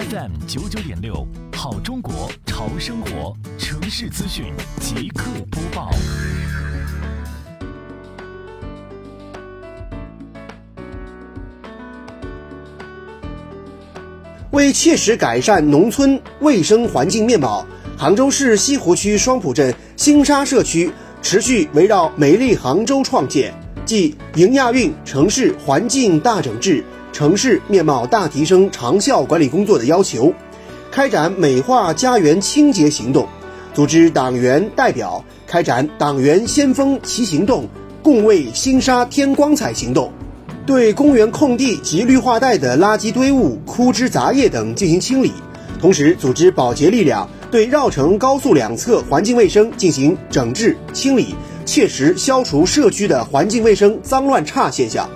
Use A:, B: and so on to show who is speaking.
A: FM 九九点六，好中国潮生活，城市资讯即刻播报。
B: 为切实改善农村卫生环境面貌，杭州市西湖区双浦镇新沙社区持续围绕“美丽杭州”创建，即迎亚运城市环境大整治、城市面貌大提升长效管理工作的要求，开展美化家园清洁行动，组织党员代表开展党员先锋齐行动，共为新沙添光彩行动。对公园空地及绿化带的垃圾堆物、枯枝杂叶等进行清理，同时组织保洁力量对绕城高速两侧环境卫生进行整治清理，切实消除社区的环境卫生脏乱差现象。